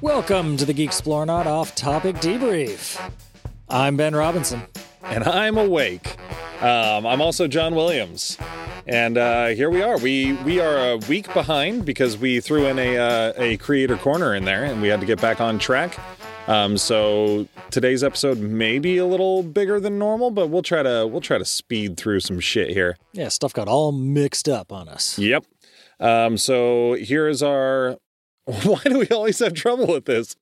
Welcome to the Geek Explorenaut Off Topic Debrief. I'm Ben Robinson. and I'm awake. Um, I'm also John Williams, and uh, here we are. We we are a week behind because we threw in a uh, a creator corner in there, and we had to get back on track. Um, so today's episode may be a little bigger than normal, but we'll try to we'll try to speed through some shit here. Yeah, stuff got all mixed up on us. Yep. Um, so here is our. Why do we always have trouble with this?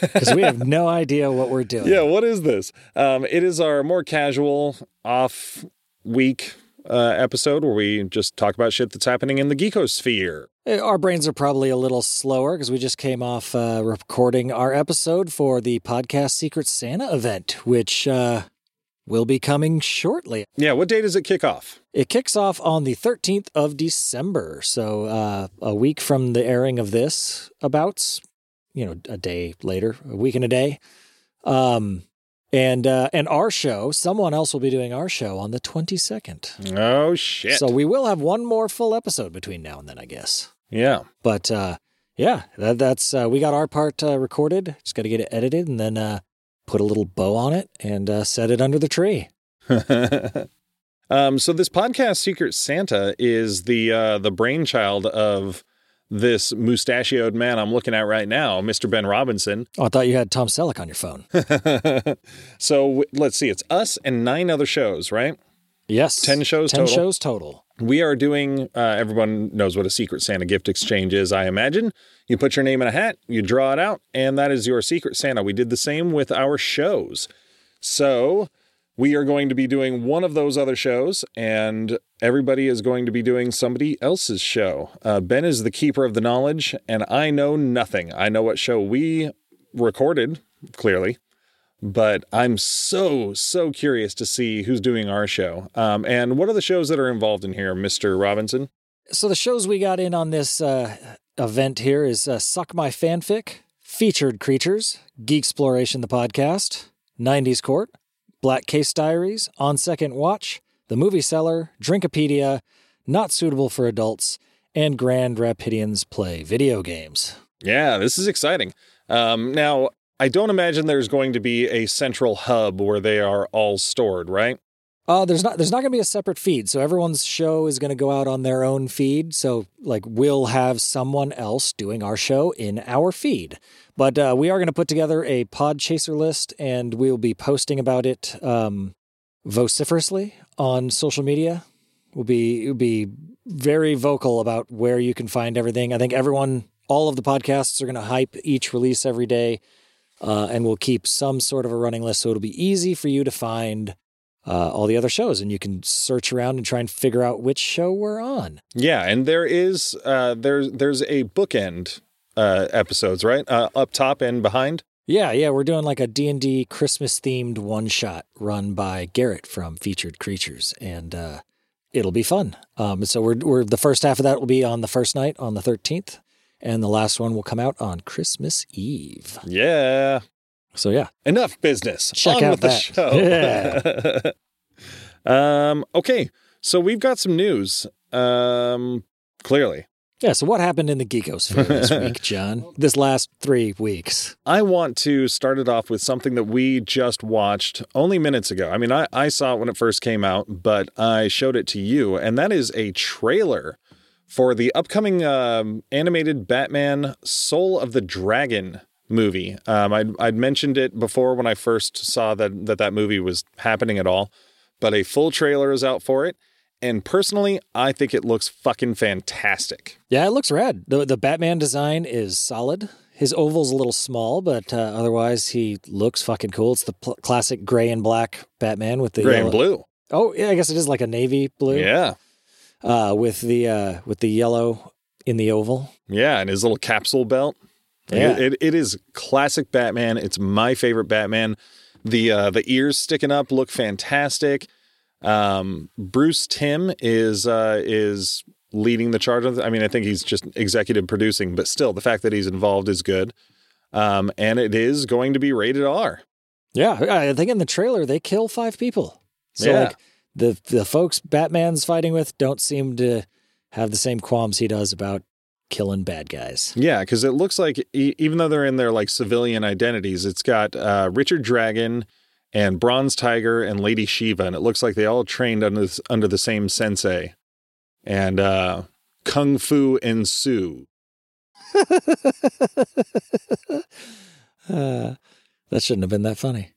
Because we have no idea what we're doing. Yeah, what is this? Um, it is our more casual off week uh, episode where we just talk about shit that's happening in the geekosphere. Uh, Our brains are probably a little slower because we just came off uh, recording our episode for the podcast Secret Santa event, which uh, will be coming shortly. Yeah, what day does it kick off? It kicks off on the 13th of December. So uh, a week from the airing of this, about, you know, a day later, a week and a day. Um, and uh, and our show, someone else will be doing our show on the 22nd. Oh shit! So we will have one more full episode between now and then, I guess. yeah, But uh, yeah, that, that's uh, we got our part uh, recorded. Just got to get it edited and then uh, put a little bow on it and uh, set it under the tree. um, so this podcast, Secret Santa, is the uh, the brainchild of this mustachioed man I'm looking at right now, Mr. Ben Robinson. Oh, I thought you had Tom Selleck on your phone. so let's see, it's us and nine other shows, right? Yes, 10 shows Ten total? shows total. We are doing, uh, everyone knows what a Secret Santa gift exchange is, I imagine. You put your name in a hat, you draw it out, and that is your Secret Santa. We did the same with our shows. So we are going to be doing one of those other shows, and everybody is going to be doing somebody else's show. Uh, ben is the keeper of the knowledge, and I know nothing. I know what show we recorded, clearly. But I'm so, so curious to see who's doing our show. Um, and what are the shows that are involved in here, Mr. Robinson? So the shows we got in on this uh, event here is uh, Suck My Fanfic, Featured Creatures, Geek Exploration the podcast, 90s Court, Black Case Diaries, On Second Watch, The Movie Seller, Drinkopedia, Not Suitable for Adults, and Grand Rapidians Play Video Games. Yeah, this is exciting. Um, now, I don't imagine there's going to be a central hub where they are all stored, right? Uh, there's not there's not going to be a separate feed, so everyone's show is going to go out on their own feed. So like we'll have someone else doing our show in our feed, but uh, we are going to put together a Podchaser list, and we'll be posting about it um, vociferously on social media. We'll be we'll be very vocal about where you can find everything. I think everyone, all of the podcasts are going to hype each release every day, uh, and we'll keep some sort of a running list, so it'll be easy for you to find uh, all the other shows, and you can search around and try and figure out which show we're on. Yeah, and there is uh, there's there's a bookend uh, episodes, right? Uh, up top and behind. Yeah, yeah, we're doing like a D&D Christmas themed one shot run by Garrett from Featured Creatures and uh it'll be fun. Um so we're we're the first half of that will be on the first night on the 13th and the last one will come out on Christmas Eve. Yeah. So yeah. Enough business. Check On out with the that. show. um, okay, so we've got some news. Um, clearly, Yeah, so what happened in the geekosphere this week, John? This last 3 weeks. I want to start it off with something that we just watched only minutes ago. I mean, I, I saw it when it first came out, but I showed it to you, and that is a trailer for the upcoming um, animated Batman Soul of the Dragon movie. Um, I'd, I'd mentioned it before when I first saw that, that that movie was happening at all, but a full trailer is out for it. And personally, I think it looks fucking fantastic. Yeah, it looks rad. The the Batman design is solid. His oval's a little small, but uh, otherwise he looks fucking cool. It's the pl- classic gray and black Batman with the Gray yellow- and blue. Oh, yeah, I guess it is like a navy blue. Yeah. Uh, with the uh, with the yellow in the oval. Yeah, and his little capsule belt. Yeah. It, it, it is classic Batman. It's my favorite Batman. The uh, the ears sticking up look fantastic. Um, Bruce Timm is uh, is leading the charge. I mean, I think he's just executive producing, but still, the fact that he's involved is good. Um, and it is going to be rated R. Yeah, I think in the trailer they kill five people. So Yeah. like the the folks Batman's fighting with don't seem to have the same qualms he does about killing bad guys. Yeah, because it looks like e- even though they're in their like civilian identities, it's got uh, Richard Dragon and Bronze Tiger and Lady Shiva, and it looks like they all trained under this, under the same sensei, and uh, Kung Fu and Sue. Uh, that shouldn't have been that funny.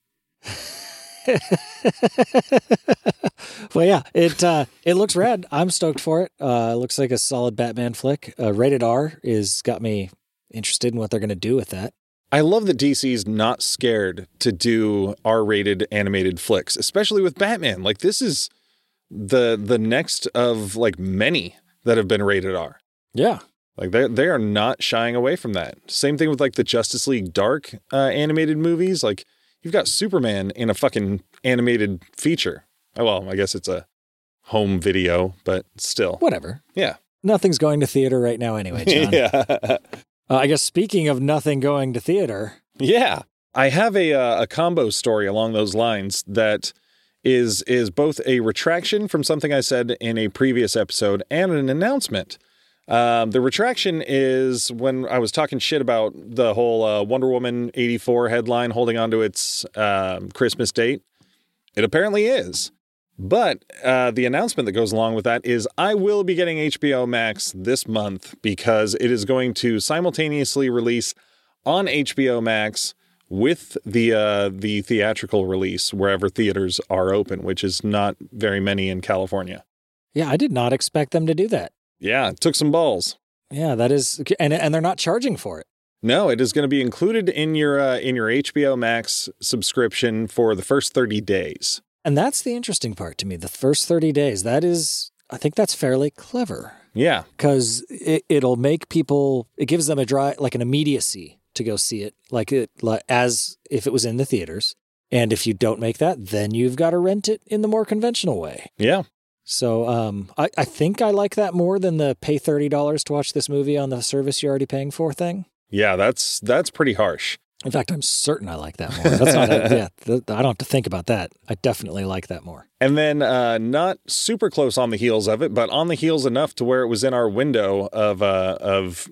well, yeah, it uh, it looks rad. I'm stoked for it. Uh, it looks like a solid Batman flick. Uh, rated R is got me interested in what they're going to do with that. I love that DC's not scared to do R-rated animated flicks, especially with Batman. Like this is the the next of like many that have been rated R. Yeah, Like they they are not shying away from that. Same thing with like the Justice League Dark uh, animated movies. Like you've got Superman in a fucking animated feature. Oh, well, I guess it's a home video, but still. whatever. Yeah. Nothing's going to theater right now, anyway. John. yeah. uh, I guess speaking of nothing going to theater, Yeah. I have a uh, a combo story along those lines that is is both a retraction from something I said in a previous episode and an announcement. Um, the retraction is when I was talking shit about the whole uh, Wonder Woman 84 headline holding onto its um, Christmas date. It apparently is. But uh, the announcement that goes along with that is I will be getting HBO Max this month because it is going to simultaneously release on HBO Max with the uh, the theatrical release wherever theaters are open, which is not very many in California. yeah, I did not expect them to do that. Yeah, it took some balls. Yeah, that is, and and they're not charging for it. No, it is going to be included in your uh, in your HBO Max subscription for the first 30 days. And that's the interesting part to me. The first 30 days, that is, I think that's fairly clever Yeah. because it, it'll make people, it gives them a dry, like an immediacy to go see it, like it, like, as if it was in the theaters. And if you don't make that, then you've got to rent it in the more conventional way. Yeah. So um, I, I think I like that more than the pay $30 to watch this movie on the service you're already paying for thing. Yeah, that's that's pretty harsh. In fact, I'm certain I like that more. That's not, a, yeah, th- I don't have to think about that. I definitely like that more. And then uh, not super close on the heels of it, but on the heels enough to where it was in our window of uh, of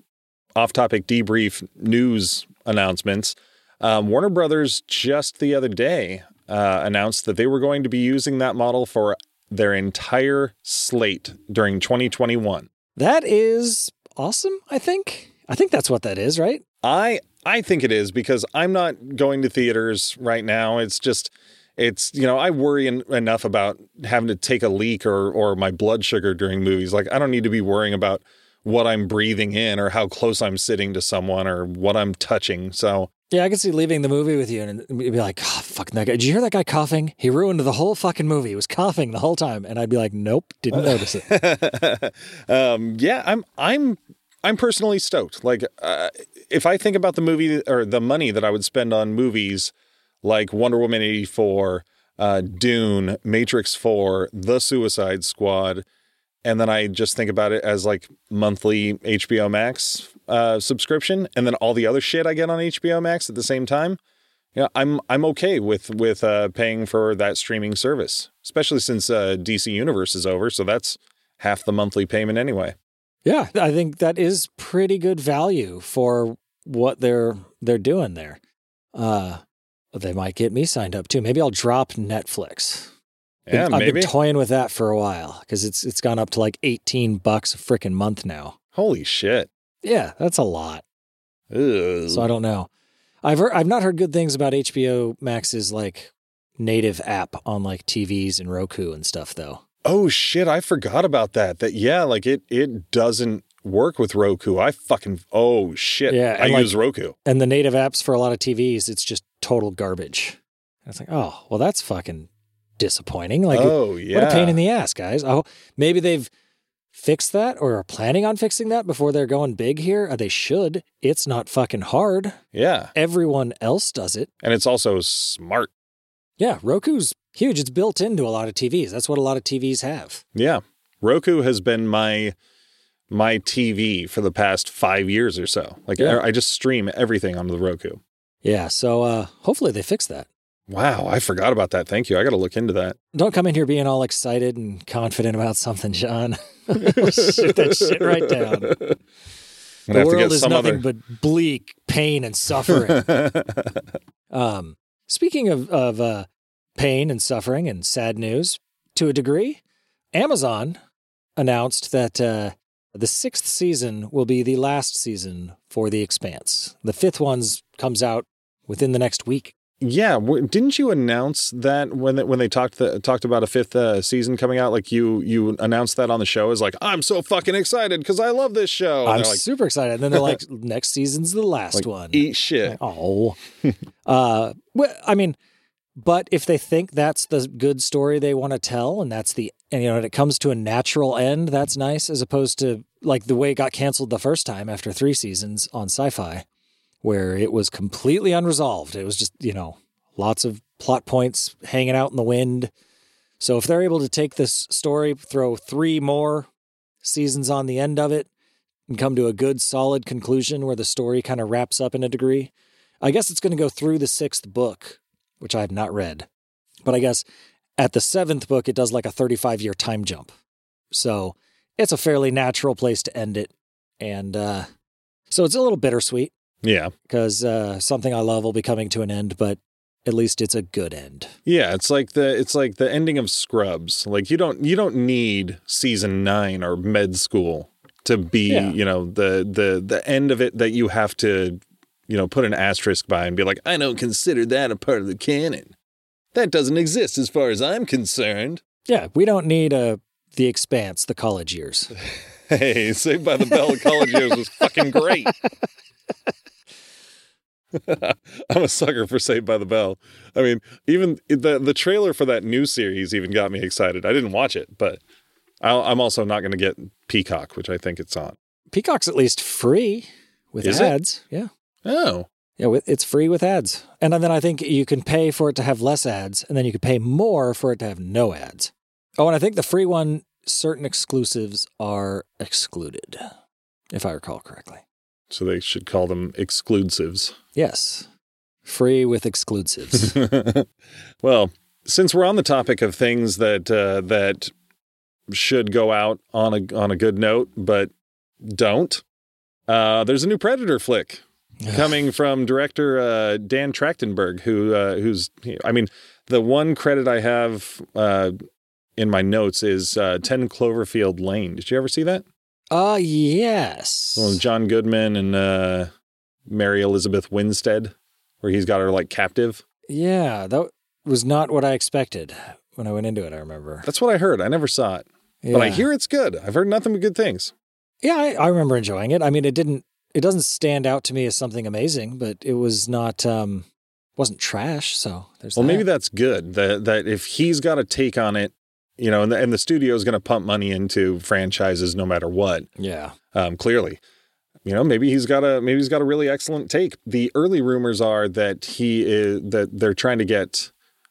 off-topic debrief news announcements. Um, Warner Brothers just the other day uh, announced that they were going to be using that model for their entire slate during 2021. That is awesome, I think. I think that's what that is, right? I I think it is because I'm not going to theaters right now. It's just it's you know I worry en- enough about having to take a leak or or my blood sugar during movies. Like I don't need to be worrying about what I'm breathing in or how close I'm sitting to someone or what I'm touching. So Yeah, I could see leaving the movie with you and be like, oh, fucking that guy. Did you hear that guy coughing? He ruined the whole fucking movie. He was coughing the whole time. And I'd be like, nope, didn't notice it. um, yeah, I'm I'm I'm personally stoked. Like uh, if I think about the movie or the money that I would spend on movies like Wonder Woman 84, uh, Dune, Matrix 4, The Suicide Squad, and then I just think about it as like monthly HBO Max uh, subscription, and then all the other shit I get on HBO Max at the same time. Yeah, I'm I'm okay with with uh, paying for that streaming service, especially since uh, DC Universe is over. So that's half the monthly payment anyway. yeah, I think that is pretty good value for what they're they're doing there. Uh, they might get me signed up too. Maybe I'll drop Netflix. Been- Yeah, I've been toying with that for a while because it's it's gone up to like 18 bucks a freaking month now. Holy shit! Yeah, that's a lot. Ugh. So I don't know. I've heard, I've not heard good things about HBO Max's like native app on like TVs and Roku and stuff though. oh shit! I forgot about that. That yeah, like it it doesn't work with Roku. I fucking oh shit! Yeah, I like- use Roku. And the native apps for a lot of TVs, it's just total garbage. And it's like, oh, well, that's fucking disappointing. Like, oh yeah, what a pain in the ass, guys. Oh, maybe they've fixed that or are planning on fixing that before they're going big here. Uh, They should. It's not fucking hard. yeah, Everyone else does it. and it's also smart. Yeah, Roku's huge. It's built into a lot of TVs. That's what a lot of TVs have. Yeah, Roku has been my my TV for the past five years or so. Like Yeah. I, I just stream everything onto the Roku. Yeah, so uh, hopefully they fix that. Wow, I forgot about that. Thank you. I got to look into that. Don't come in here being all excited and confident about something, John. Shoot that shit right down. I'm the gonna have to world is nothing other. but bleak pain and suffering. um, speaking of of uh, pain and suffering and sad news, to a degree, Amazon announced that uh, the sixth season will be the last season for The Expanse. The fifth one's comes out within the next week. Yeah, w- didn't you announce that when they, when they talked the, talked about a fifth uh, season coming out? Like you you announced that on the show is like I'm so fucking excited because I love this show. And I'm like, super excited. And then they're like, next season's the last like, one. eat shit. Oh, uh, well, I mean, but if they think that's the good story they want to tell, and that's the, and you know, and it comes to a natural end, that's nice, as opposed to like the way it got canceled the first time after three seasons on Sci-Fi, where it was completely unresolved. It was just you know lots of plot points hanging out in the wind. So if they're able to take this story, throw three more seasons on the end of it, and come to a good, solid conclusion where the story kind of wraps up in a degree. I guess it's going to go through the sixth book, which I have not read. But I guess at the seventh book, it does like a 35 year time jump. So it's a fairly natural place to end it. And uh, so it's a little bittersweet Yeah, because uh, something I love will be coming to an end, but at least it's a good end. yeah. It's like the it's like the ending of Scrubs. Like you don't you don't need season nine or med school to be Yeah. you know the the the end of it that you have to you know put an asterisk by and be like I don't consider that a part of the canon. That doesn't exist as far as I'm concerned. Yeah, we don't need a The Expanse, the college years. Hey, Saved by the Bell college years was fucking great. I'm a sucker for Saved by the Bell. I mean, even the the trailer for that new series even got me excited. I didn't watch it, but I'll, I'm also not going to get Peacock, which I think it's on. Peacock's at least free with Is it? ads. Yeah. Oh, Yeah, it's free with ads. And then I think you can pay for it to have less ads, and then you can pay more for it to have no ads. Oh, and I think the free one, certain exclusives are excluded, if I recall correctly. So they should call them exclusives. Yes, free with exclusives. well, since we're on the topic of things that uh, that should go out on a on a good note, but don't, uh, there's a new Predator flick coming from director uh, Dan Trachtenberg, who uh, who's I mean, the one credit I have uh, in my notes is uh, Ten Cloverfield Lane. Did you ever see that? Uh, yes. With John Goodman and uh, Mary Elizabeth Winstead, where he's got her like captive. Yeah, that was not what I expected when I went into it, I remember. That's what I heard. I never saw it, Yeah. but I hear it's good. I've heard nothing but good things. Yeah, I, I remember enjoying it. I mean, it didn't. It doesn't stand out to me as something amazing, but it was not. um wasn't trash. So there's. Well, that. maybe that's good. That that if he's got a take on it, you know, and the, and the studio is going to pump money into franchises no matter what. Yeah. Um, clearly, you know, maybe he's got a maybe he's got a really excellent take. The early rumors are that he is that they're trying to get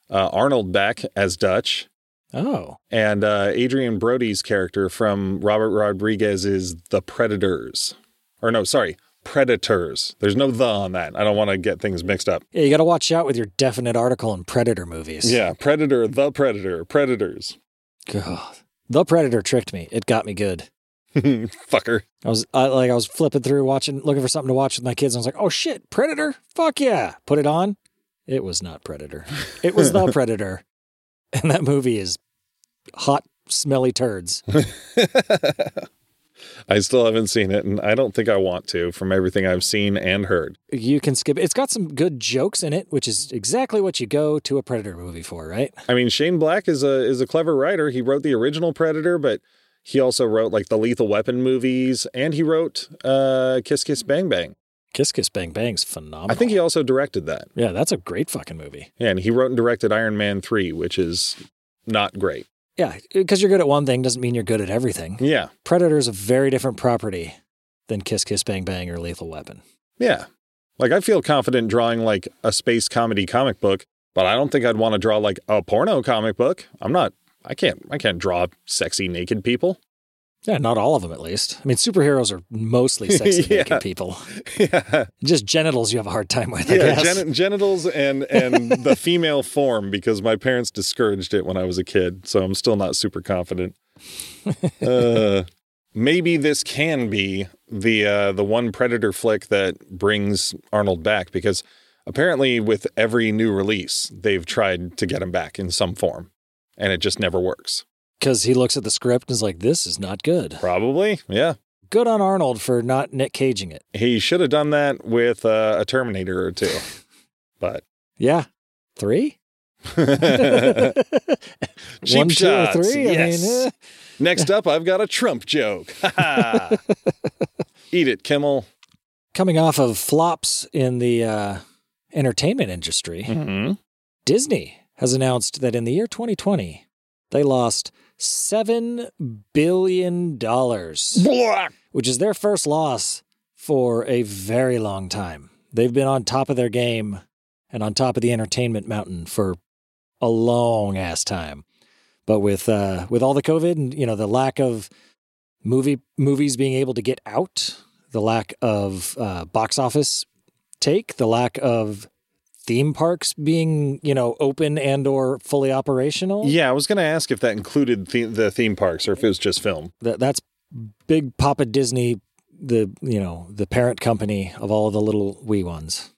uh, Arnold back as Dutch. Oh. And uh, Adrien Brody's character from Robert Rodriguez is the Predators. Or no, sorry, Predators. There's no the on that. I don't want to get things mixed up. Yeah, you got to watch out with your definite article in Predator movies. Yeah, Predator, the Predator, Predators. God. The Predator tricked me. It got me good. Fucker. I was I, like, I was flipping through, watching, looking for something to watch with my kids. And I was like, oh shit, Predator? Fuck yeah. Put it on. It was not Predator. It was The Predator. And that movie is hot, smelly turds. I still haven't seen it, and I don't think I want to from everything I've seen and heard. You can skip it. It's got some good jokes in it, which is exactly what you go to a Predator movie for, right? I mean, Shane Black is a is a clever writer. He wrote the original Predator, but he also wrote like the Lethal Weapon movies, and he wrote uh, Kiss Kiss Bang Bang. Kiss Kiss Bang Bang's phenomenal. I think he also directed that. Yeah, that's a great fucking movie. Yeah, and he wrote and directed Iron Man 3, which is not great. Yeah, because you're good at one thing doesn't mean you're good at everything. Yeah. Predator is a very different property than Kiss Kiss Bang Bang or Lethal Weapon. Yeah. Like I feel confident drawing like a space comedy comic book, but I don't think I'd want to draw like a porno comic book. I'm not I can't I can't draw sexy naked people. Yeah, not all of them at least. I mean, superheroes are mostly sexy Yeah. naked people. yeah. Just genitals you have a hard time with, I Yeah, gen- genitals and and the female form because my parents discouraged it when I was a kid, so I'm still not super confident. uh, maybe this can be the uh, the one Predator flick that brings Arnold back because apparently with every new release they've tried to get him back in some form, and it just never works. Because he looks at the script and is like, this is not good. Probably, yeah. Good on Arnold for not Nick Caging it. He should have done that with uh, a Terminator or two, but Yeah. Three? cheap One, two, or three? Yes. I mean, eh. Next up, I've got a Trump joke. Eat it, Kimmel. coming off of flops in the uh, entertainment industry, Mm-hmm. Disney has announced that in the year 2020, they lost $7 billion, which is their first loss for a very long time. They've been on top of their game and on top of the entertainment mountain for a long ass time. But with uh, with all the COVID and you know the lack of movie movies being able to get out, the lack of uh, box office take, the lack of theme parks being you know open and or fully operational. Yeah, I was going to ask if that included the, the theme parks or if it was just film. that that's big Papa Disney, the you know the parent company of all the little wee ones.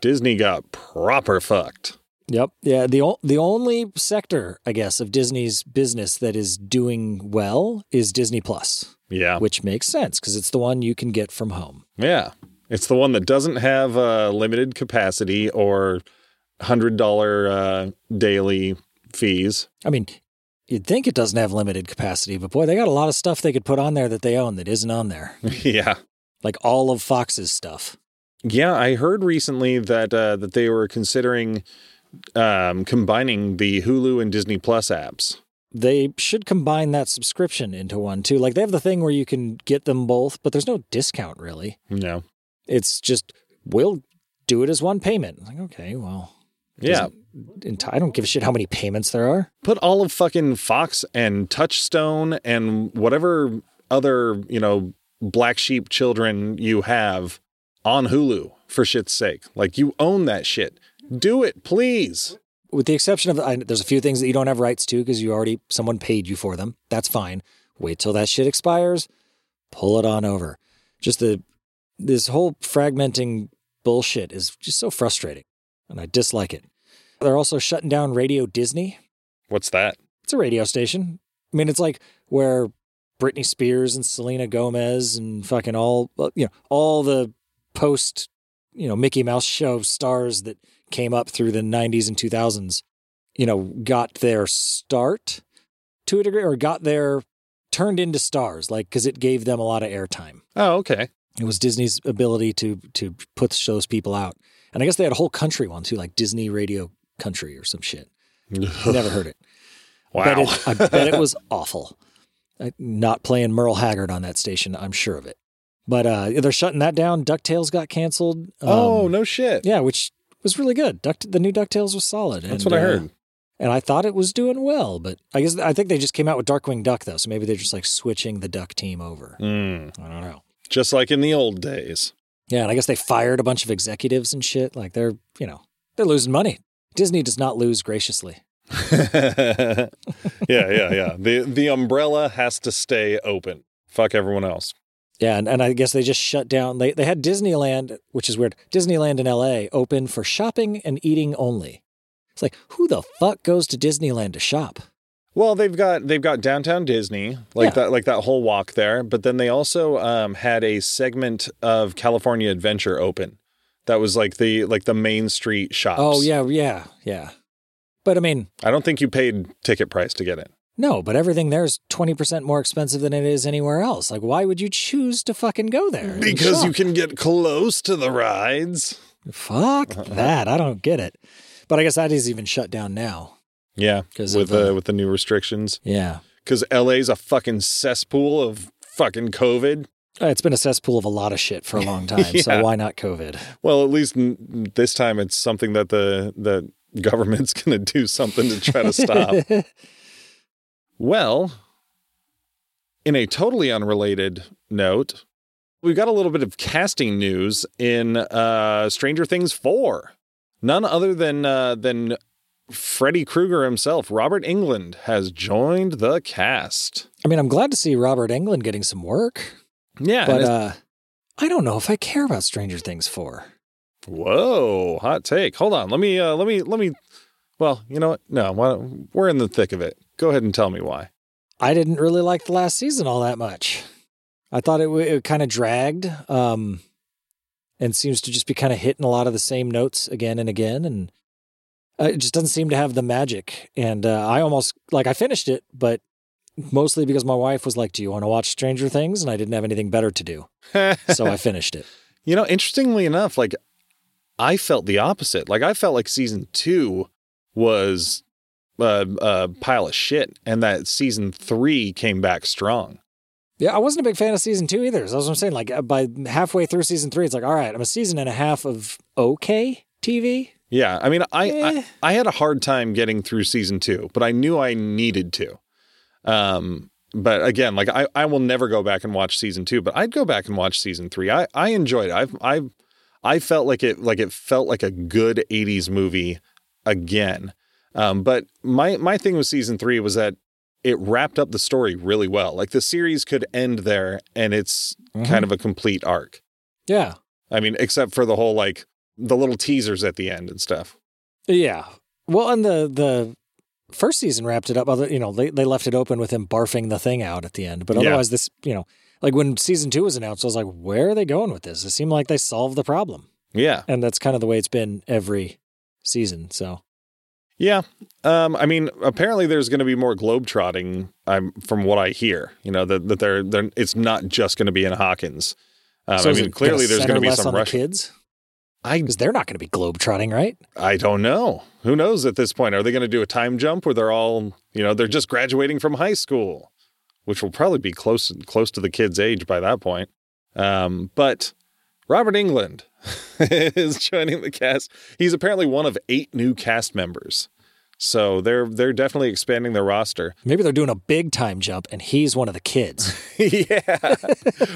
Disney got proper fucked. Yep. Yeah. The o- the only sector, I guess, of Disney's business that is doing well is Disney Plus, Yeah. which makes sense because it's the one you can get from home. Yeah. It's the one that doesn't have uh, limited capacity or $100 uh, daily fees. I mean, you'd think it doesn't have limited capacity, but boy, they got a lot of stuff they could put on there that they own that isn't on there, yeah. like all of Fox's stuff. Yeah, I heard recently that uh, that they were considering um, combining the Hulu and Disney Plus apps. They should combine that subscription into one too. Like they have the thing where you can get them both, but there's no discount really. No. It's just we'll do it as one payment. Like okay, well, Yeah. I don't give a shit how many payments there are. Put all of fucking Fox and Touchstone and whatever other, you know, black sheep children you have on Hulu for shit's sake. Like you own that shit. Do it, please. With the exception of, I, there's a few things that you don't have rights to because you already someone paid you for them. That's fine. Wait till that shit expires, pull it on over. Just the this whole fragmenting bullshit is just so frustrating, and I dislike it. They're also shutting down Radio Disney. What's that? It's a radio station. I mean, it's like where Britney Spears and Selena Gomez and fucking all uh, you know all the post you know Mickey Mouse show stars that came up through the 90s and 2000s, you know, got their start to a degree or got their turned into stars like cuz it gave them a lot of airtime. Oh, okay. It was Disney's ability to to put those people out. And I guess they had a whole country one too like Disney Radio Country or some shit. Never heard it. wow. Bet it, I bet it was awful. Uh, Not playing Merle Haggard on that station, I'm sure of it. But uh, they're shutting that down. Ducktales got canceled. oh, Um, no shit. yeah, which was really good. Duck, the new Ducktales was solid. That's and, what I uh, heard. and I thought it was doing well, but I guess I think they just came out with Darkwing Duck though, so maybe they're just like switching the Duck team over. Mm. I don't know. Just like in the old days. Yeah, and I guess they fired a bunch of executives and shit. Like they're you know they're losing money. Disney does not lose graciously. yeah, yeah, yeah. The the umbrella has to stay open. Fuck everyone else. Yeah, and, and I guess they just shut down. They they had Disneyland, which is weird. Disneyland in L.A. open for shopping and eating only. It's like who the fuck goes to Disneyland to shop? Well, they've got they've got downtown Disney, like Yeah. that like that whole walk there, but then they also um, had a segment of California Adventure open. That was like the like the main street shops. Oh yeah, yeah, yeah. But I mean, I don't think you paid ticket price to get in. no. But everything there's twenty percent more expensive than it is anywhere else. Like, why would you choose to fucking go there? Because you can get close to the rides. Fuck that. I don't get it. But I guess that is even shut down now. Yeah, 'Cause with of, uh, the with the new restrictions. Yeah. Because LA's a fucking cesspool of fucking COVID. Uh, It's been a cesspool of a lot of shit for a long time. Yeah. So why not COVID? Well, at least n- this time it's something that the the government's going to do something to try to stop. well, in a totally unrelated note, we've got a little bit of casting news in uh, Stranger Things 4. None other than uh, than Freddy Krueger himself, Robert Englund, has joined the cast. I mean, I'm glad to see Robert Englund getting some work, Yeah, but uh, I don't know if I care about Stranger Things 4. Whoa, hot take. Hold on. Let me uh let me let me well, you know what? No, we're in the thick of it. Go ahead and tell me why. I didn't really like the last season all that much. I thought it, w- it kind of dragged um, and seems to just be kind of hitting a lot of the same notes again and again. And uh, it just doesn't seem to have the magic. And uh, I almost, like, I finished it, but mostly because my wife was like, Do you want to watch Stranger Things? And I didn't have anything better to do. So I finished it. You know, interestingly enough, like I felt the opposite. Like I felt like season two was a, a pile of shit, and that season three came back strong. Yeah, I wasn't a big fan of season two either. So that's what I'm saying. Like, uh, by halfway through season three, it's like, All right, I'm a season and a half of okay TV. Yeah, I mean, I, Eh. I I had a hard time getting through season two, but I knew I needed to. Um, but again, like I, I will never go back and watch season two, but I'd go back and watch season three. I, I enjoyed it. I've I I felt like it like it felt like a good '80s movie again. Um, but my my thing with season three was that it wrapped up the story really well. Like the series could end there, and it's kind of a complete arc. Yeah. I mean, except for the whole like the little teasers at the end and stuff. Yeah. Well, and the the first season wrapped it up. Other, you know, they they left it open with him barfing the thing out at the end. But Yeah. otherwise, this, you know, like when season two was announced, I was like, where are they going with this? It seemed like they solved the problem, Yeah. and that's kind of the way it's been every season. So Yeah. Um, I mean, apparently there's going to be more globetrotting. Um, from what I hear, you know that that they're, they're it's not just going to be in Hawkins. Um, So I mean, clearly there's going to be some Russian. kids because they're not going to be globetrotting, right? I don't know. Who knows at this point? Are they going to do a time jump where they're all you know they're just graduating from high school, which will probably be close close to the kid's age by that point. Um, but Robert Englund is joining the cast. He's apparently one of eight new cast members. So they're they're definitely expanding their roster. Maybe they're doing a big time jump, and he's one of the kids. yeah.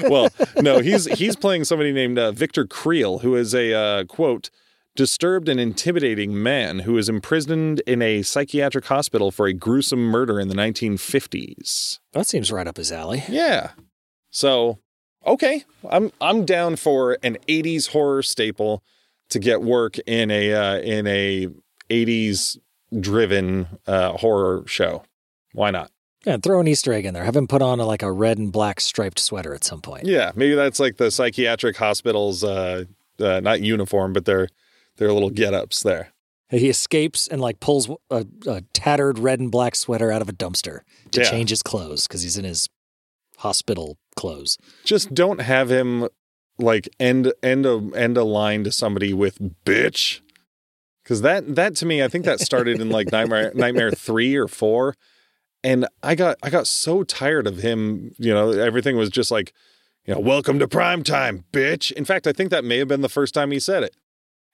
well, no, he's he's playing somebody named uh, Victor Creel, who is a uh, quote disturbed and intimidating man who is imprisoned in a psychiatric hospital for a gruesome murder in the 1950s. that seems right up his alley. Yeah. So, okay, I'm I'm down for an 80s horror staple to get work in a uh, in a 80s driven uh, horror show. Why not? Yeah, throw an Easter egg in there. Have him put on a, like a red and black striped sweater at some point. Yeah, maybe that's like the psychiatric hospital's uh, uh not uniform, but their their little get-ups there. He escapes and like pulls a, a tattered red and black sweater out of a dumpster to Yeah. change his clothes because he's in his hospital clothes. Just don't have him like end end a end a line to somebody with bitch. Cause that that to me, I think that started in like Nightmare Nightmare three or four. And I got I got so tired of him, you know, everything was just like, you know, welcome to prime time, bitch. In fact, I think that may have been the first time he said it.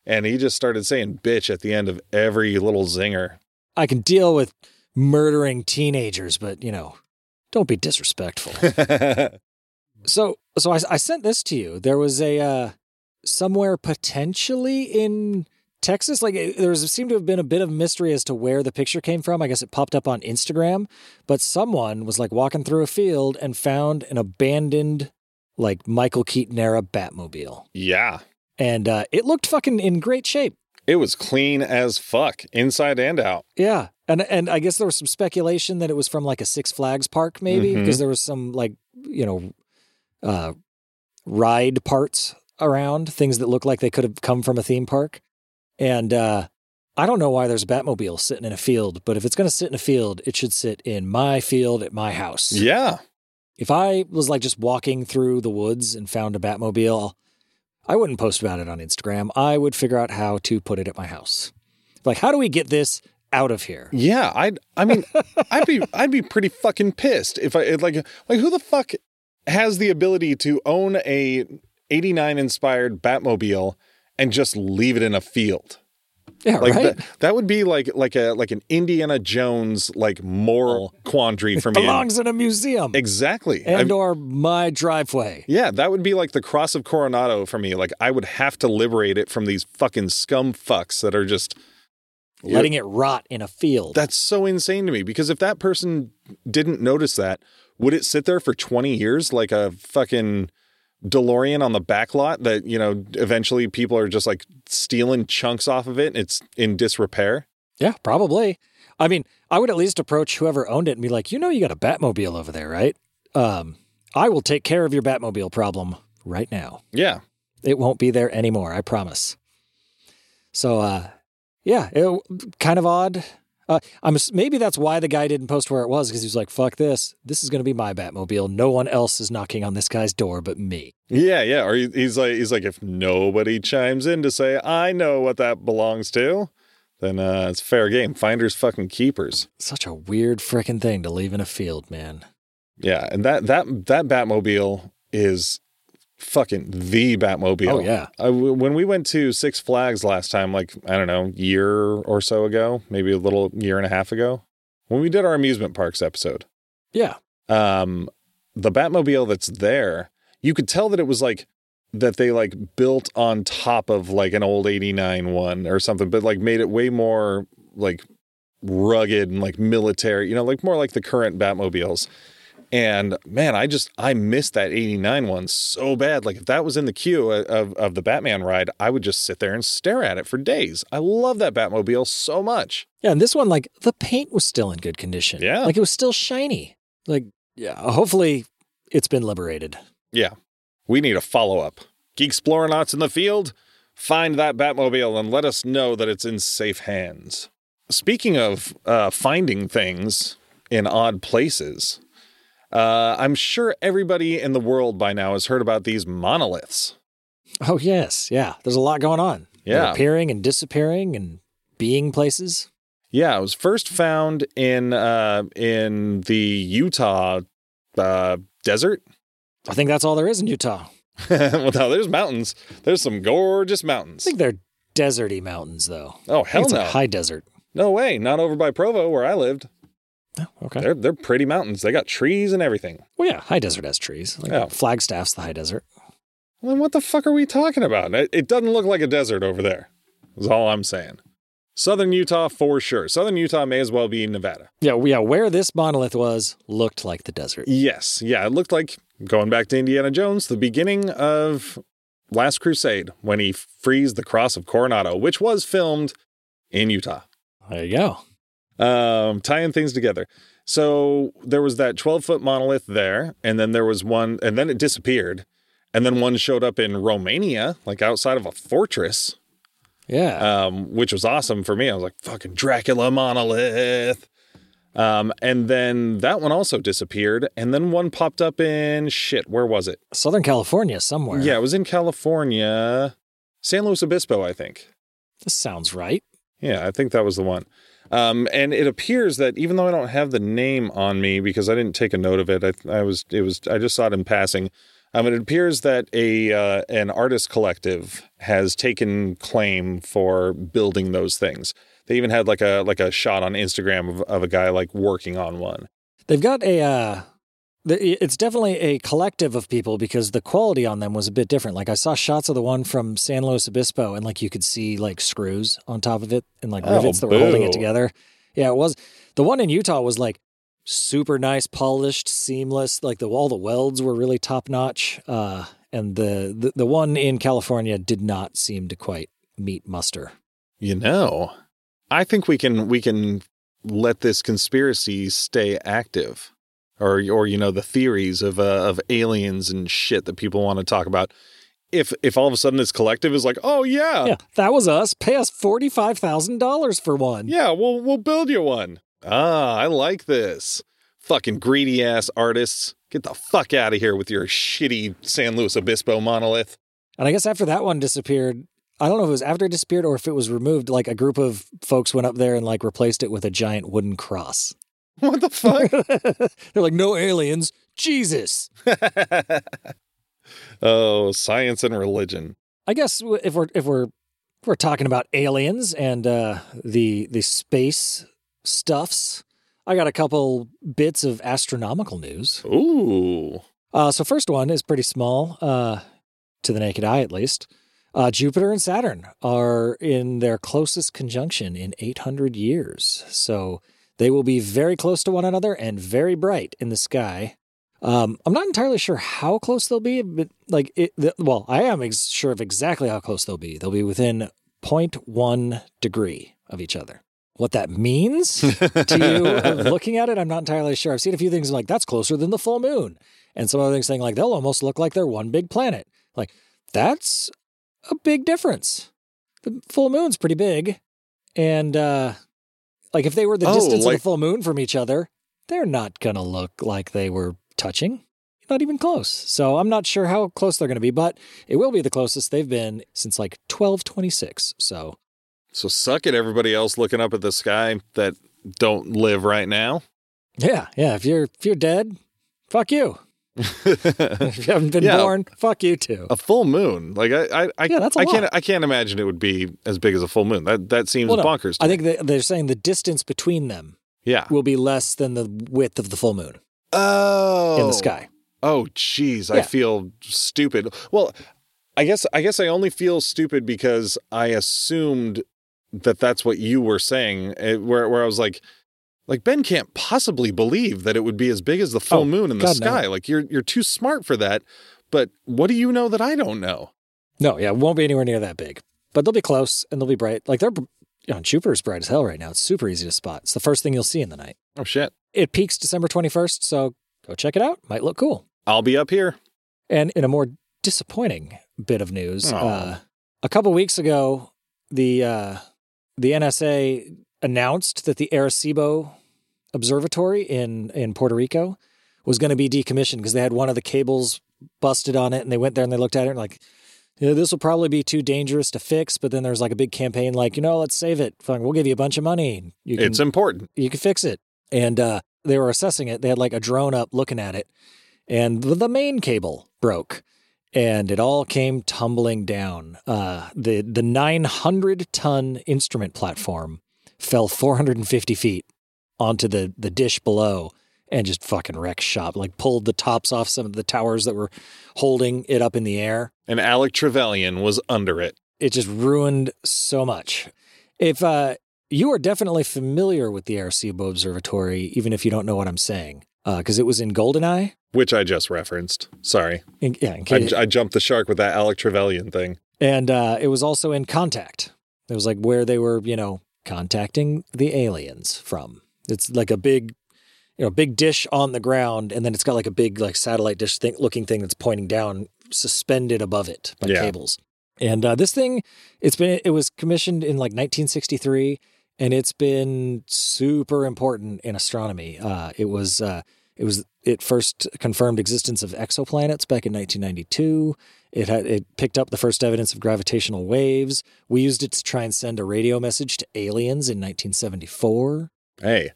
And he just started saying bitch at the end of every little zinger. I can deal with murdering teenagers, but you know, don't be disrespectful. so, so I, I sent this to you. There was a uh, somewhere potentially in Texas. Like it- there was, seemed to have been a bit of mystery as to where the picture came from. I guess it popped up on Instagram, but someone was like walking through a field and found an abandoned, like Michael Keaton era Batmobile, yeah. and uh, it looked fucking in great shape. It was clean as fuck, inside and out. Yeah. And and I guess there was some speculation that it was from like a Six Flags park, maybe, Mhm. because there was some like, you know, uh ride parts around, things that look like they could have come from a theme park. And uh I don't know why there's a Batmobile sitting in a field, but if it's gonna sit in a field, it should sit in my field at my house. Yeah. If I was like just walking through the woods and found a Batmobile, I wouldn't post about it on Instagram. I would figure out how to put it at my house. Like, how do we get this out of here? Yeah, I I mean, I'd be I'd be pretty fucking pissed if I like like who the fuck has the ability to own a 89 inspired Batmobile and just leave it in a field? Yeah, Like right. that, that would be like like a like an Indiana Jones like moral oh. quandary for me. Belongs in a museum Exactly. and I'm- or my driveway. yeah, that would be like the cross of Coronado for me. Like I would have to liberate it from these fucking scum fucks that are just Letting it rot in a field. That's so insane to me because if that person didn't notice that, would it sit there for 20 years like a fucking DeLorean on the back lot that, you know, eventually people are just like stealing chunks off of it and it's in disrepair? Yeah, probably. I mean, I would at least approach whoever owned it and be like, you know, you got a Batmobile over there, right? Um, I will take care of your Batmobile problem right now. Yeah. It won't be there anymore, I promise. So, uh, yeah, it, kind of odd. Uh, I'm maybe that's why the guy didn't post where it was because he was like, "Fuck this! This is going to be my Batmobile. No one else is knocking on this guy's door but me." Yeah, yeah. Or he's like, he's like, if nobody chimes in to say, "I know what that belongs to," then uh, it's fair game. Finders fucking keepers. Such a weird freaking thing to leave in a field, man. Yeah, and that that that Batmobile is fucking the Batmobile. Oh yeah. I, when we went to Six Flags last time, like I don't know, year or so ago, maybe a little year and a half ago, when we did our amusement parks episode, Yeah. um, the Batmobile that's there, you could tell that it was like that they like built on top of like an old 89 one or something, but like made it way more like rugged and like military, you know, like more like the current Batmobiles. And man, I just I missed that 89 one so bad. Like if that was in the queue of, of the Batman ride, I would just sit there and stare at it for days. I love that Batmobile so much. Yeah, and this one, like the paint was still in good condition. Yeah. like it was still shiny. Like, yeah, hopefully it's been liberated. Yeah. We need a follow up. Geek Exploranauts in the field, find that Batmobile and let us know that it's in safe hands. Speaking of uh, finding things in odd places, uh, I'm sure everybody in the world by now has heard about these monoliths. Oh yes, yeah. There's a lot going on. They're Yeah. appearing and disappearing and being places. Yeah, it was first found in uh, in the Utah uh, desert. I think that's all there is in Utah. well, no, there's mountains. There's some gorgeous mountains. I think they're deserty mountains, though. Oh hell it's no! high desert. no way! Not over by Provo where I lived. Oh, okay. They're they're pretty mountains. They got trees and everything. Well, yeah, high desert has trees. Like Yeah. Flagstaff's the high desert. Well, then what the fuck are we talking about? It, it doesn't look like a desert over there. Is all I'm saying. Southern Utah for sure. Southern Utah may as well be Nevada. Yeah, yeah. Where this monolith was looked like the desert. Yes, yeah, it looked like going back to Indiana Jones, the beginning of Last Crusade when he frees the cross of Coronado, which was filmed in Utah. There you go. Um, tying things together. So there was that 12 foot monolith there, and then there was one, and then it disappeared. And then one showed up in Romania, like outside of a fortress, Yeah. um, which was awesome for me. I was like, fucking Dracula monolith. Um, and then that one also disappeared. And then one popped up in shit, where was it? Southern California somewhere. Yeah, it was in California, San Luis Obispo, I think. This sounds right. Yeah, I think that was the one. Um, and it appears that even though I don't have the name on me because I didn't take a note of it, I, I was it was I just saw it in passing. Um, it appears that a uh, an artist collective has taken claim for building those things. They even had like a like a shot on Instagram of, of a guy like working on one. They've got a. Uh, it's definitely a collective of people because the quality on them was a bit different. Like I saw shots of the one from San Luis Obispo, and like you could see like screws on top of it and like Oh, rivets that were holding it together. Yeah, it was. The one in Utah was like super nice, polished, seamless. Like the all the welds were really top notch. Uh, and the, the the one in California did not seem to quite meet muster. You know, I think we can we can let this conspiracy stay active, or or you know the theories of uh, of aliens and shit that people want to talk about. If if all of a sudden this collective is like, oh yeah, Yeah, that was us. Pay us forty five thousand dollars for one. yeah, we'll we'll build you one. Ah, I like this. Fucking greedy ass artists, get the fuck out of here with your shitty San Luis Obispo monolith. And I guess after that one disappeared, I don't know if it was after it disappeared or if it was removed. Like a group of folks went up there and like replaced it with a giant wooden cross. What the fuck? They're like, no aliens, Jesus. oh, science and religion. I guess if we're if we're if we're talking about aliens and uh, the the space stuffs, I got a couple bits of astronomical news. Ooh. Uh, so first one is pretty small, uh, to the naked eye at least. Uh, Jupiter and Saturn are in their closest conjunction in 800 years, so they will be very close to one another and very bright in the sky Um, I'm not entirely sure how close they'll be, but like, it, the, well, I am ex- sure of exactly how close they'll be. They'll be within 0.1 degree of each other. What that means to you looking at it, I'm not entirely sure. I've seen a few things like that's closer than the full moon, and some other things saying like they'll almost look like they're one big planet. Like that's a big difference. The full moon's pretty big, and uh, like if they were the Oh, distance of the full moon from each other, they're not gonna look like they were touching. Not even close. So I'm not sure how close they're going to be, but it will be the closest they've been since like 1226. So So suck it, everybody else looking up at the sky that don't live right now. yeah, yeah. If you're if you're dead, fuck you. If you haven't been Yeah. born, fuck you too. a full moon, like I, I, I, Yeah, that's a I can't. I can't imagine it would be as big as a full moon. That that seems Well, no, bonkers. To I me. think they're saying the distance between them yeah. will be less than the width of the full moon Oh, in the sky. Oh, jeez, I feel stupid. Well, I guess I guess I only feel stupid because I assumed that that's what you were saying. eh, Where where I was like, like Ben can't possibly believe that it would be as big as the full Oh, moon in the God, no. sky. Like you're you're too smart for that. But what do you know that I don't know? No, yeah, it won't be anywhere near that big, but they'll be close and they'll be bright. Like they're, you know, Jupiter's bright as hell right now. It's super easy to spot. It's the first thing you'll see in the night. Oh shit! It peaks December 21st, so go check it out. Might look cool. I'll be up here. And in a more disappointing bit of news, Aw. uh, a couple weeks ago, the uh, the NSA announced that the Arecibo Observatory in in Puerto Rico was going to be decommissioned because they had one of the cables busted on it, and they went there and they looked at it and like. Yeah, this will probably be too dangerous to fix, but then there's like a big campaign, like you know, let's save it. We'll give you a bunch of money. You can It's important. you can fix it. And uh, they were assessing it. They had like a drone up looking at it, and the, the main cable broke, and it all came tumbling down. Uh, the the 900 ton instrument platform fell 450 feet onto the the dish below, and just fucking wrecked shop. Like pulled the tops off some of the towers that were holding it up in the air And Alec Trevelyan was under it. it just ruined so much. If uh, you are definitely familiar with the Arecibo Observatory, even if you don't know what I'm saying, because it was in Goldeneye. Which I just referenced. Sorry. In, yeah, in I, I jumped the shark with that Alec Trevelyan thing. and uh, it was also in Contact. It was like where they were, you know, contacting the aliens from. It's like a big, you know, big dish on the ground, and then it's got like a big like satellite dish thing, looking thing that's pointing down, suspended above it by Yeah. cables. And uh, this thing, it's been it was commissioned in like 1963, and it's been super important in astronomy. Uh, it was uh, it was it first confirmed existence of exoplanets back in 1992. It had it picked up the first evidence of gravitational waves. We used it to try and send a radio message to aliens in 1974. Hey,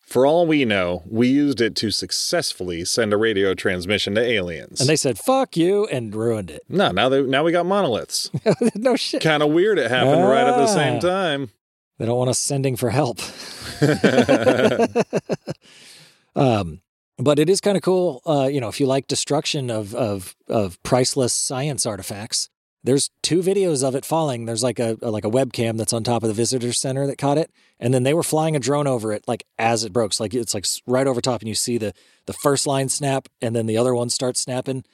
for all we know, we used it to successfully send a radio transmission to aliens. And they said "fuck you" and ruined it. no, now they now we got monoliths. no shit. kind of weird it happened right at the same Ah. time. They don't want us sending for help. um, but it is kind of cool. Uh, you know, if you like destruction of of of priceless science artifacts, there's two videos of it falling. There's like a, like a webcam that's on top of the visitor center that caught it, and then they were flying a drone over it like as it broke. So like it's like right over top, and you see the the first line snap, and then the other one starts snapping,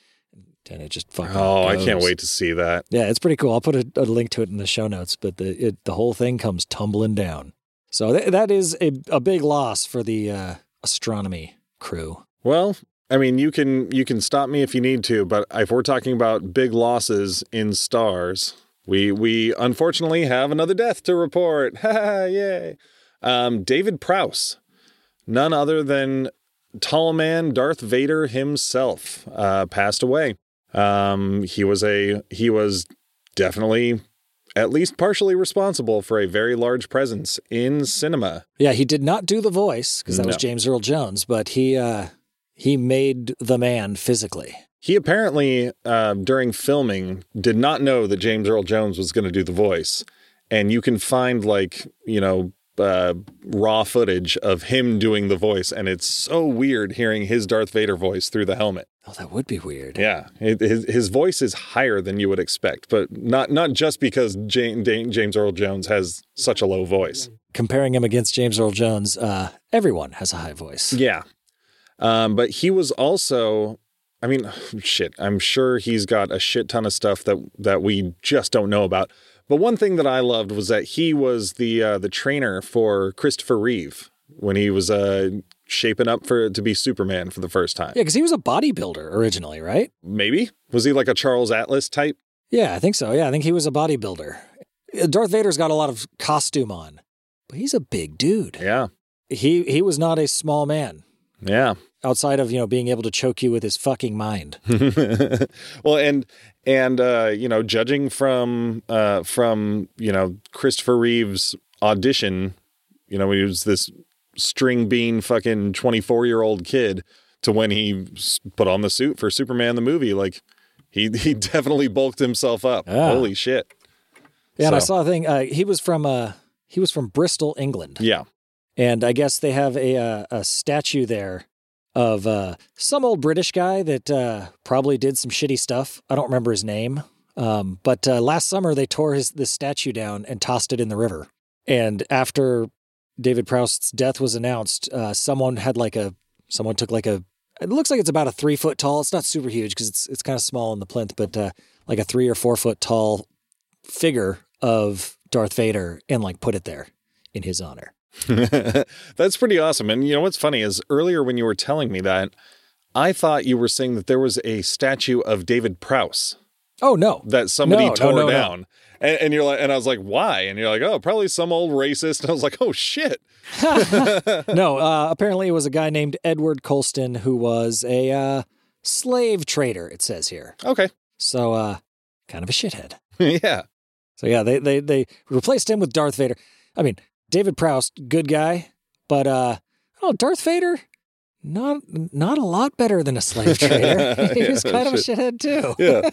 and it just fucking. Oh, I can't wait to see that. Yeah, it's pretty cool. I'll put a, a link to it in the show notes, but the it, the whole thing comes tumbling down. So th- that is a, a big loss for the uh, astronomy crew. Well, I mean, you can you can stop me if you need to, but if we're talking about big losses in stars, we we unfortunately have another death to report. Yay! Um, David Prowse, none other than tall man Darth Vader himself, uh, passed away. Um, he was a he was definitely at least partially responsible for a very large presence in cinema. Yeah, he did not do the voice because that was James Earl Jones, but he uh, he made the man physically. He apparently, uh, during filming, did not know that James Earl Jones was going to do the voice. And you can find, like, you know, uh, raw footage of him doing the voice. And it's so weird hearing his Darth Vader voice through the helmet. Oh, that would be weird. Yeah. His, his voice is higher than you would expect, but not, not just because James, James Earl Jones has such a low voice. Comparing him against James Earl Jones, uh, everyone has a high voice. Yeah. Um, but he was also, I mean, shit. I'm sure he's got a shit ton of stuff that that we just don't know about. But one thing that I loved was that he was the uh, the trainer for Christopher Reeve when he was uh, shaping up for to be Superman for the first time. Yeah, because he was a bodybuilder originally, right? Maybe was he like a Charles Atlas type? Yeah, I think so. Yeah, I think he was a bodybuilder. Darth Vader's got a lot of costume on, but he's a big dude. Yeah, He he was not a small man yeah. Outside of you know being able to choke you with his fucking mind. well, and and uh, you know, judging from uh, from you know Christopher Reeve's audition, you know, he was this string bean fucking twenty four year old kid to when he put on the suit for Superman the movie, like he he definitely bulked himself up. Holy shit! Yeah, and I saw a thing. Uh, he was from uh he was from Bristol, England, Yeah, and I guess they have a uh, a statue there of uh, some old British guy that uh, probably did some shitty stuff. I don't remember his name, um, but uh, last summer they tore his this statue down and tossed it in the river. And after David Prowse's death was announced, uh, someone had like a someone took like a it looks like it's about a three foot tall. It's not super huge because it's it's kind of small in the plinth, but uh, like a three or four foot tall figure of Darth Vader and like put it there in his honor. that's pretty awesome. And you know what's funny is earlier when you were telling me that, I thought you were saying that there was a statue of David Prowse. Oh no, that somebody no, tore no, no. down. And, and you're like, and I was like, why? And you're like, oh, probably some old racist. And I was like, oh shit. no. Uh, apparently, it was a guy named Edward Colston who was a uh, slave trader. It says here. Okay. So, uh, kind of a shithead. yeah. So yeah, they they they replaced him with Darth Vader. I mean, David Prowse, good guy, but uh, oh, Darth Vader, not not a lot better than a slave trader. he Yeah, was kind of a shithead too. Yeah.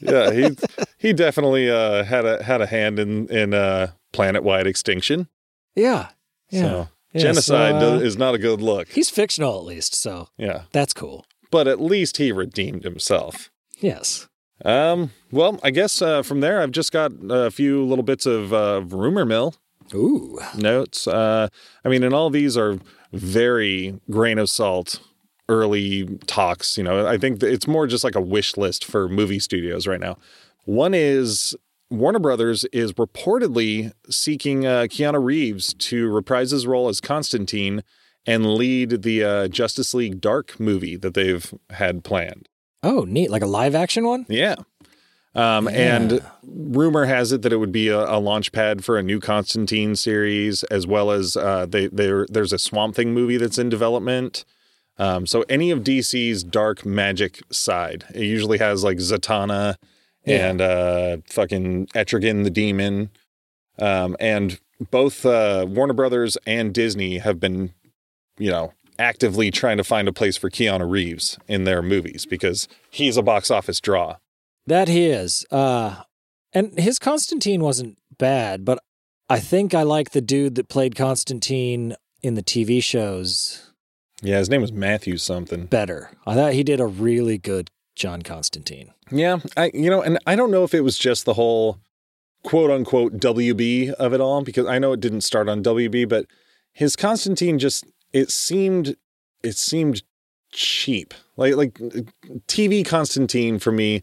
Yeah. He he definitely uh, had a had a hand in in uh, planet wide extinction. Yeah, yeah. So Yeah, genocide so, uh, is not a good look. He's fictional at least, so Yeah. that's cool. But at least he redeemed himself. Yes. Um, well, I guess uh, from there, I've just got a few little bits of uh, rumor mill Ooh. notes. Uh, I mean, and all these are very grain of salt early talks. You know, I think it's more just like a wish list for movie studios right now. One is Warner Brothers is reportedly seeking uh, Keanu Reeves to reprise his role as Constantine and lead the uh, Justice League Dark movie that they've had planned. Oh, neat. Like a live action one? Yeah. Um, And rumor has it that it would be a, a launch pad for a new Constantine series, as well as uh, they, there, there's a Swamp Thing movie that's in development. Um, so any of DC's dark magic side, it usually has like Zatanna Yeah. and uh, fucking Etrigan the Demon. Um, and both uh, Warner Brothers and Disney have been, you know, actively trying to find a place for Keanu Reeves in their movies because he's a box office draw. That he is. Uh, and his Constantine wasn't bad, but I think I like the dude that played Constantine in the TV shows Yeah, his name was Matthew something. better. I thought he did a really good John Constantine. Yeah, I you know, and I don't know if it was just the whole quote unquote WB of it all because I know it didn't start on WB, but his Constantine just it seemed it seemed cheap. Like like TV Constantine for me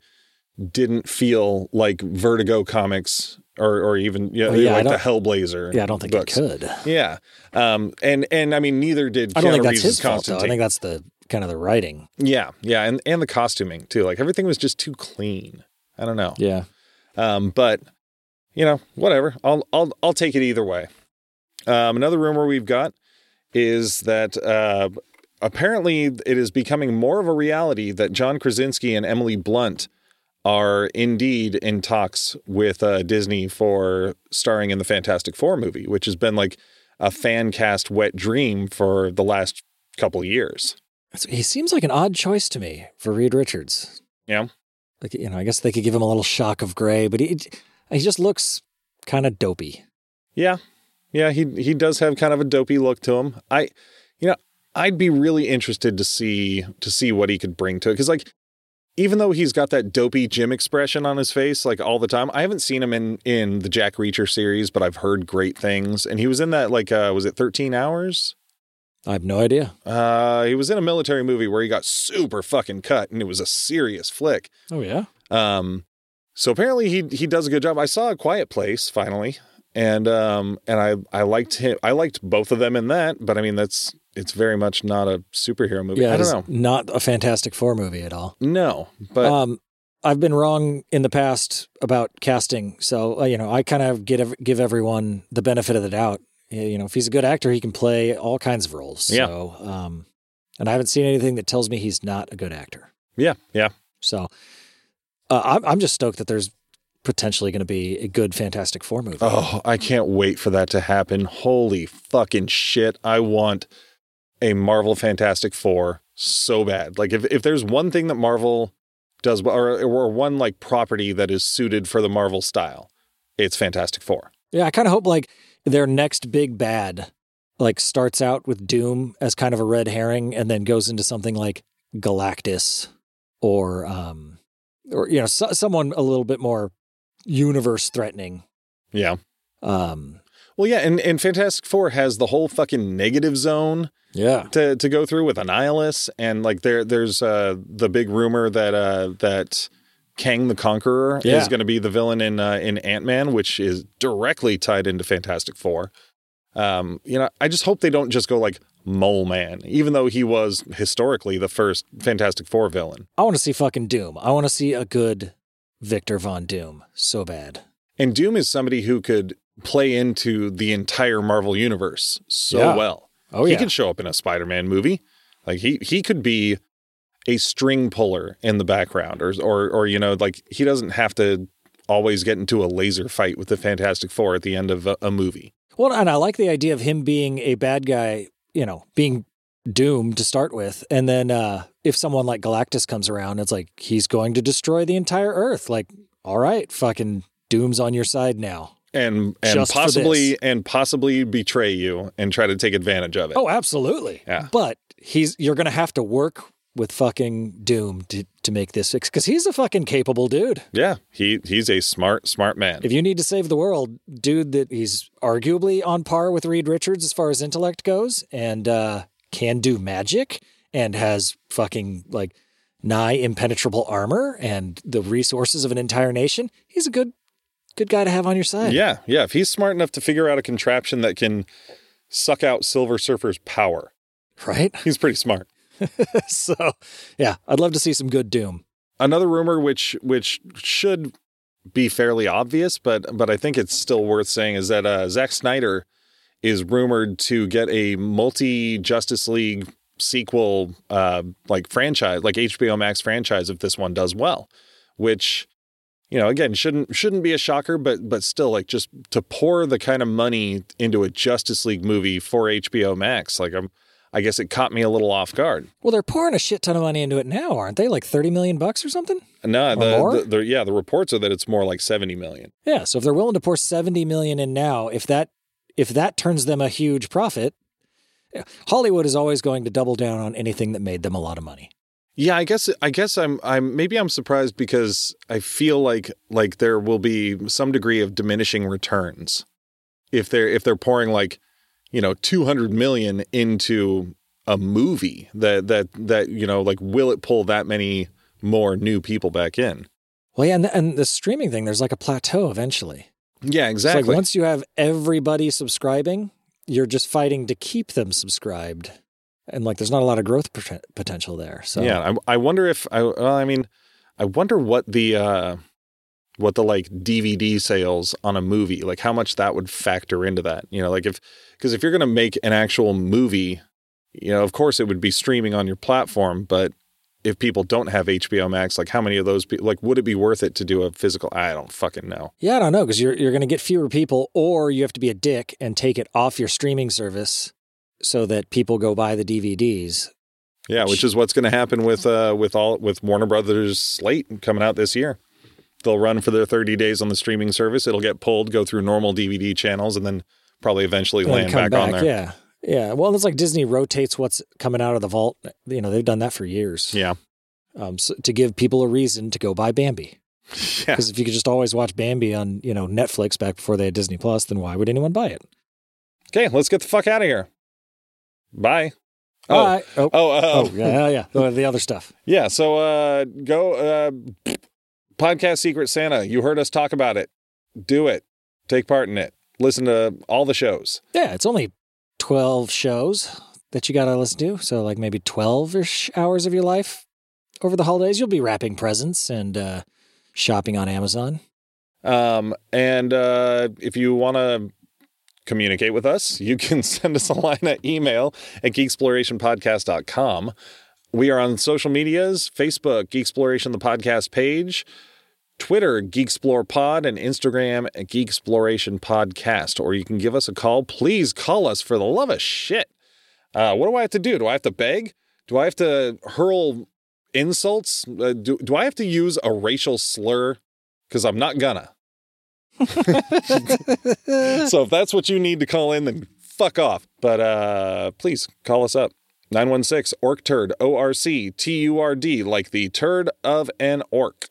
didn't feel like Vertigo comics or or even yeah, Oh, yeah, like the Hellblazer. Yeah, I don't think books. it could. Yeah, um, and and I mean neither did. I don't Keanu think that's Reeves' his fault, though. I think that's the kind of the writing. Yeah, yeah, and and the costuming too. Like everything was just too clean. I don't know. Yeah. Um, but you know, whatever. I'll I'll I'll take it either way. Um, another rumor we've got is that uh, apparently it is becoming more of a reality that John Krasinski and Emily Blunt are indeed in talks with uh, Disney for starring in the Fantastic Four movie, which has been like a fan cast wet dream for the last couple of years. He seems like an odd choice to me for Reed Richards. Yeah. Like, you know, I guess they could give him a little shock of gray, but he, he just looks kind of dopey. Yeah. Yeah, he he does have kind of a dopey look to him. I you know, I'd be really interested to see to see what he could bring to it cuz like even though he's got that dopey Jim expression on his face like all the time, I haven't seen him in in the Jack Reacher series, but I've heard great things and he was in that like uh was it 13 hours? I have no idea. Uh, he was in a military movie where he got super fucking cut, and it was a serious flick. Oh yeah. Um, so apparently he he does a good job. I saw a Quiet Place finally, and um, and I I liked him. I liked both of them in that, but I mean that's it's very much not a superhero movie. Yeah, I don't know. not a Fantastic Four movie at all. No, but um, I've been wrong in the past about casting, so uh, you know I kind of get give everyone the benefit of the doubt. You know, if he's a good actor, he can play all kinds of roles. Yeah. So, um, and I haven't seen anything that tells me he's not a good actor. yeah, yeah. So, uh, I'm I'm just stoked that there's potentially going to be a good Fantastic Four movie. Oh, I can't wait for that to happen. Holy fucking shit. I want a Marvel Fantastic Four so bad. Like if, if there's one thing that Marvel does or, or one like property that is suited for the Marvel style, it's Fantastic Four. Yeah, I kind of hope like their next big bad like starts out with Doom as kind of a red herring and then goes into something like Galactus or um or you know so, someone a little bit more universe threatening. Yeah. Um Well, yeah, and, and Fantastic Four has the whole fucking negative zone yeah. to, to go through with Annihilus, and like there there's uh the big rumor that uh that Kang the Conqueror Yeah. is going to be the villain in uh, in Ant Man, which is directly tied into Fantastic Four. Um, you know, I just hope they don't just go like Mole Man, even though he was historically the first Fantastic Four villain. I want to see fucking Doom. I want to see a good Victor Von Doom so bad. And Doom is somebody who could play into the entire Marvel universe so Yeah. well. Oh he yeah. could show up in a Spider-Man movie. Like he he could be a string puller in the background or or or you know like he doesn't have to always get into a laser fight with the Fantastic Four at the end of a, a movie. Well, and I like the idea of him being a bad guy, you know, being doomed to start with. And then uh, if someone like Galactus comes around, it's like he's going to destroy the entire Earth. Like, all right, fucking Doom's on your side now. And and Just possibly and possibly betray you and try to take advantage of it. Oh, absolutely. Yeah. But he's you're going to have to work with fucking Doom to, to make this fix because he's a fucking capable dude. Yeah, he he's a smart smart man. If you need to save the world, dude, that he's arguably on par with Reed Richards as far as intellect goes, and uh, can do magic, and has fucking like nigh impenetrable armor and the resources of an entire nation. He's a good, good guy to have on your side. yeah, yeah. If he's smart enough to figure out a contraption that can suck out Silver Surfer's power, right. he's pretty smart. so, yeah, I'd love to see some good Doom. another rumor which which should be fairly obvious but but i think it's still worth saying is that uh Zack snyder is rumored to get a multi justice league sequel uh like franchise like hbo max franchise if this one does well which you know again shouldn't shouldn't be a shocker but but still like just to pour the kind of money into a justice league movie for hbo max like i'm i guess it caught me a little off guard Well, they're pouring a shit ton of money into it now, aren't they? Like thirty million bucks or something. no more? the, the, the yeah the reports are that it's more like 70 million Yeah. So if they're willing to pour seventy million in now, if that if that turns them a huge profit, Hollywood is always going to double down on anything that made them a lot of money. Yeah, I guess I guess I'm I'm maybe I'm surprised because I feel like like there will be some degree of diminishing returns if they're if they're pouring like you know 200 million into a movie that that that you know like will it pull that many more new people back in? Well, yeah, and the, and the streaming thing, there's like a plateau eventually. Yeah, It's exactly. like once you have everybody subscribing, you're just fighting to keep them subscribed, and like there's not a lot of growth potential there. So Yeah, I, I wonder if I well, I mean, I wonder what the uh what the like DVD sales on a movie, like how much that would factor into that. You know, like if because if you're going to make an actual movie, you know, of course it would be streaming on your platform, but if people don't have HBO Max, like how many of those people like would it be worth it to do a physical I don't fucking know. Yeah, I don't know because you're you're going to get fewer people, or you have to be a dick and take it off your streaming service so that people go buy the DVDs. Yeah, which is what's going to happen with uh with all with Warner Brothers slate coming out this year. They'll run for their 30 days on the streaming service. It'll get pulled, go through normal DVD channels, and then probably eventually and land come back, on there. Yeah, yeah. Well, it's like Disney rotates what's coming out of the vault. You know, they've done that for years. Yeah. Um, so, to give people a reason to go buy Bambi. Yeah. Because if you could just always watch Bambi on you know Netflix back before they had Disney Plus, then why would anyone buy it? Okay, let's get the fuck out of here. Bye. Oh, right. Oh, oh, uh, oh, yeah, yeah. The, the other stuff. Yeah, so uh go uh podcast Secret Santa. You heard us talk about it. Do it. Take part in it. Listen to all the shows. Yeah, it's only 12 shows that you got to listen to. So, like maybe 12 ish hours of your life over the holidays. You'll be wrapping presents and uh, shopping on Amazon. Um and uh if you want to communicate with us, you can send us a line at email at geeksplorationpodcast.com. We are on social medias, Facebook, Geeksploration the podcast page, Twitter, Geeksplore Pod, and Instagram at Geeksploration Podcast. Or you can give us a call. Please call us for the love of shit. Uh, what do I have to do? Do I have to beg? Do I have to hurl insults? Uh, do, do I have to use a racial slur? Because I'm not gonna. so if that's what you need to call in, then fuck off. But uh, please call us up. 916 Orc Turd, O R C T U R D, like the turd of an orc.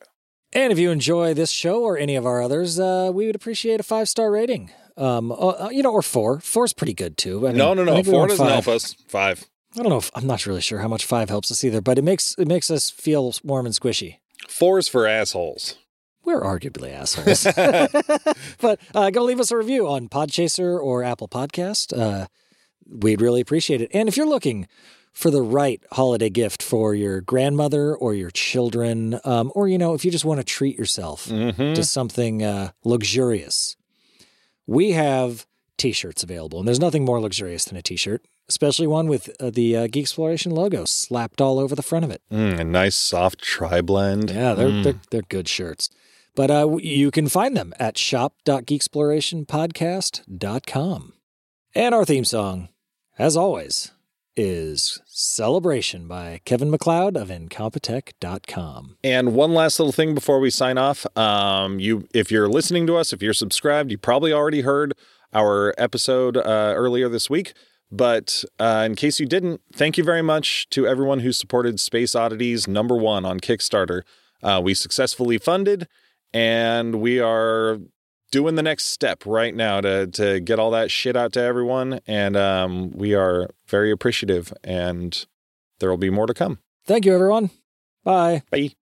And if you enjoy this show or any of our others, uh, we would appreciate a five star rating. Um, uh, you know, or four. Four's pretty good too. I mean, no, no, no. Four doesn't help us. Five. I don't know. If, I'm not really sure how much five helps us either, but it makes it makes us feel warm and squishy. Four's for assholes. We're arguably assholes. but uh, go leave us a review on Podchaser or Apple Podcast. Uh, we'd really appreciate it. And if you're looking for the right holiday gift for your grandmother or your children, um, or, you know, if you just want to treat yourself Mm-hmm. to something uh, luxurious, we have t shirts available. And there's nothing more luxurious than a t shirt, especially one with uh, the uh, Geeksploration logo slapped all over the front of it. Mm, a nice soft tri blend. Yeah, they're Mm. they're, they're good shirts. But uh, you can find them at shop.geeksplorationpodcast.com. And our theme song, as always, is Celebration by Kevin MacLeod of Incompetech.com. And one last little thing before we sign off. Um, you, if you're listening to us, if you're subscribed, you probably already heard our episode uh, earlier this week. But uh, in case you didn't, thank you very much to everyone who supported Space Oddities number one on Kickstarter. Uh, we successfully funded, and we are doing the next step right now to to get all that shit out to everyone. And um, we are very appreciative, and there will be more to come. Thank you, everyone. Bye. Bye.